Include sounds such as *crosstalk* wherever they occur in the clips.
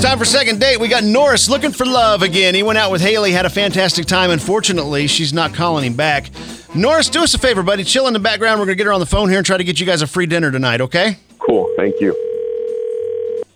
It's time for second date. We got Norris looking for love again. He went out with Haley, had a fantastic time. Unfortunately, she's not calling him back. Norris, do us a favor, buddy. Chill in the background. We're gonna get her on the phone here and try to get you guys a free dinner tonight. Okay? Cool. Thank you.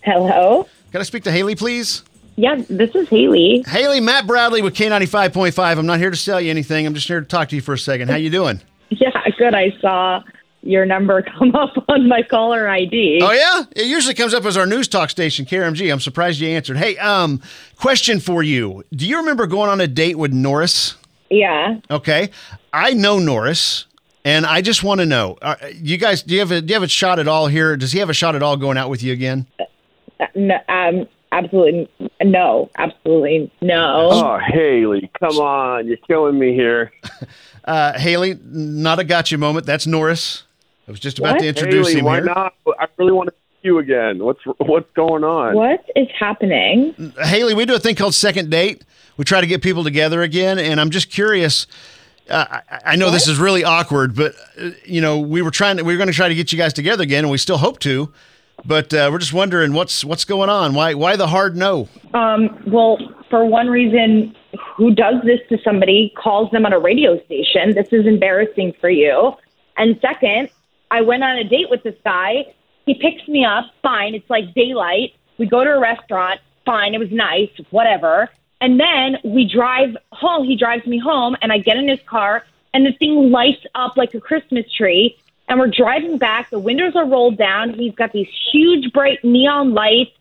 Hello. Can I speak to Haley, please? Yeah, this is Haley. Haley, Matt Bradley with K95.5. I'm not here to sell you anything. I'm just here to talk to you for a second. How you doing? *laughs* Yeah, good. I saw your number *laughs* come up on my caller ID. Oh yeah, it usually comes up as our news talk station, KRMG. I'm surprised you answered. Hey, um, question for you: Do you remember going on a date with Norris? Yeah. Okay, I know Norris, and I just want to know: uh, you guys, do you have a do you have a shot at all here? Does he have a shot at all going out with you again? Uh, No, um, absolutely no. Absolutely no. Oh, Haley, come on. You're killing me here. *laughs* Uh, Haley, not a gotcha moment. That's Norris. I was just about What? to introduce Haley, him why here. not? I really want to see you again. What's what's going on? What is happening? Haley, we do a thing called second date. We try to get people together again, and I'm just curious. Uh, I, I know this is really awkward, but uh, you know we were trying to we were going to try to get you guys together again, and we still hope to. But uh, we're just wondering what's what's going on. Why why the hard no? Um, well, for one reason, who does this to somebody calls them on a radio station? This is embarrassing for you. And second, I went on a date with this guy. He picks me up. Fine. It's like daylight. We go to a restaurant. Fine. It was nice. Whatever. And then we drive home. He drives me home, and I get in his car, and the thing lights up like a Christmas tree. And we're driving back. The windows are rolled down. He's got these huge, bright neon lights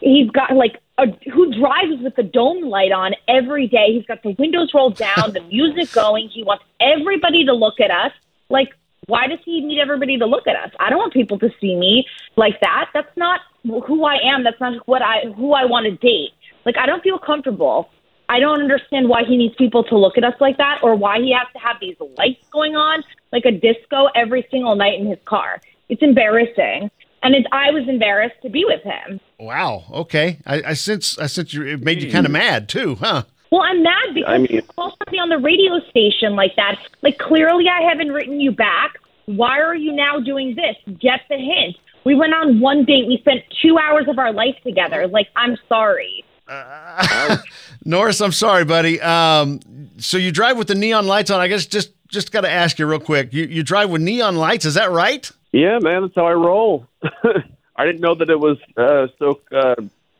he's got like a who drives with the dome light on every day. He's got the windows rolled down, the *laughs* music going. He wants everybody to look at us. Like, why does he need everybody to look at us? I don't want people to see me like that. That's not who I am. That's not what I who I want to date. Like, I don't feel comfortable. I don't understand why he needs people to look at us like that, or why he has to have these lights going on like a disco every single night in his car. It's embarrassing, and it's, I was embarrassed to be with him. Wow. Okay. I, I sense I sense you it made you kind of hmm. mad too, huh? Well, I'm mad because I mean- you call somebody on the radio station like that. Like, clearly, I haven't written you back. Why are you now doing this? Get the hint. We went on one date. We spent two hours of our life together. Like, I'm sorry. *laughs* Norris, I'm sorry, buddy. Um, so you drive with the neon lights on. I guess just just got to ask you real quick. You you drive with neon lights? Is that right? Yeah, man, that's how I roll. *laughs* I didn't know that it was uh, so uh,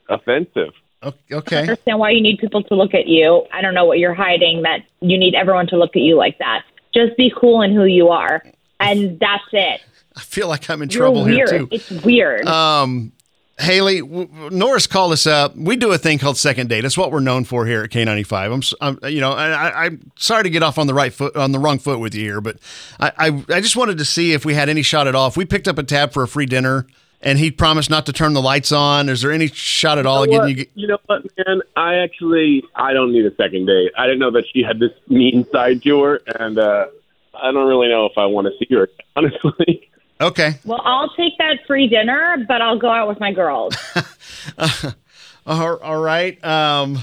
offensive. O- I Okay. understand why you need people to look at you. I don't know what you're hiding that you need everyone to look at you like that. Just be cool in who you are. And that's it. I feel like I'm in You're trouble here too. It's weird. Um, Haley, w- w- Norris called us up. We do a thing called second date. It's what we're known for here at K95. I'm, s- I'm you know, I, I, I'm sorry to get off on the right foot, on the wrong foot with you here, but I, I, I just wanted to see if we had any shot at all. If we picked up a tab for a free dinner and he promised not to turn the lights on, is there any shot at all of You know, getting what? you? you know what, man? I actually I don't need a second date. I didn't know that she had this mean side to her, and uh, I don't really know if I want to see her. *laughs* Honestly, Okay. well, I'll take that free dinner, but I'll go out with my girls. *laughs* All, all right. Um, uh,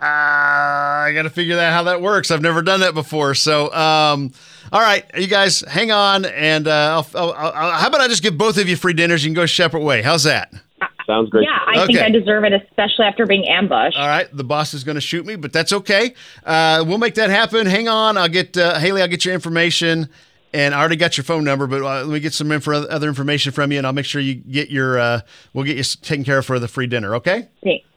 I got to figure out how that works. I've never done that before. So, um, all right, you guys, hang on, and uh, I'll, I'll, I'll, how about I just give both of you free dinners? You can go separate way. How's that? Sounds great. Yeah, I think I deserve it, especially after being ambushed. All right, the boss is going to shoot me, but that's okay. Uh, we'll make that happen. Hang on, I'll get uh, Haley. I'll get your information, and I already got your phone number, but uh, let me get some info, other information from you, and I'll make sure you get your. Uh, we'll get you taken care of for the free dinner. Okay. Thanks.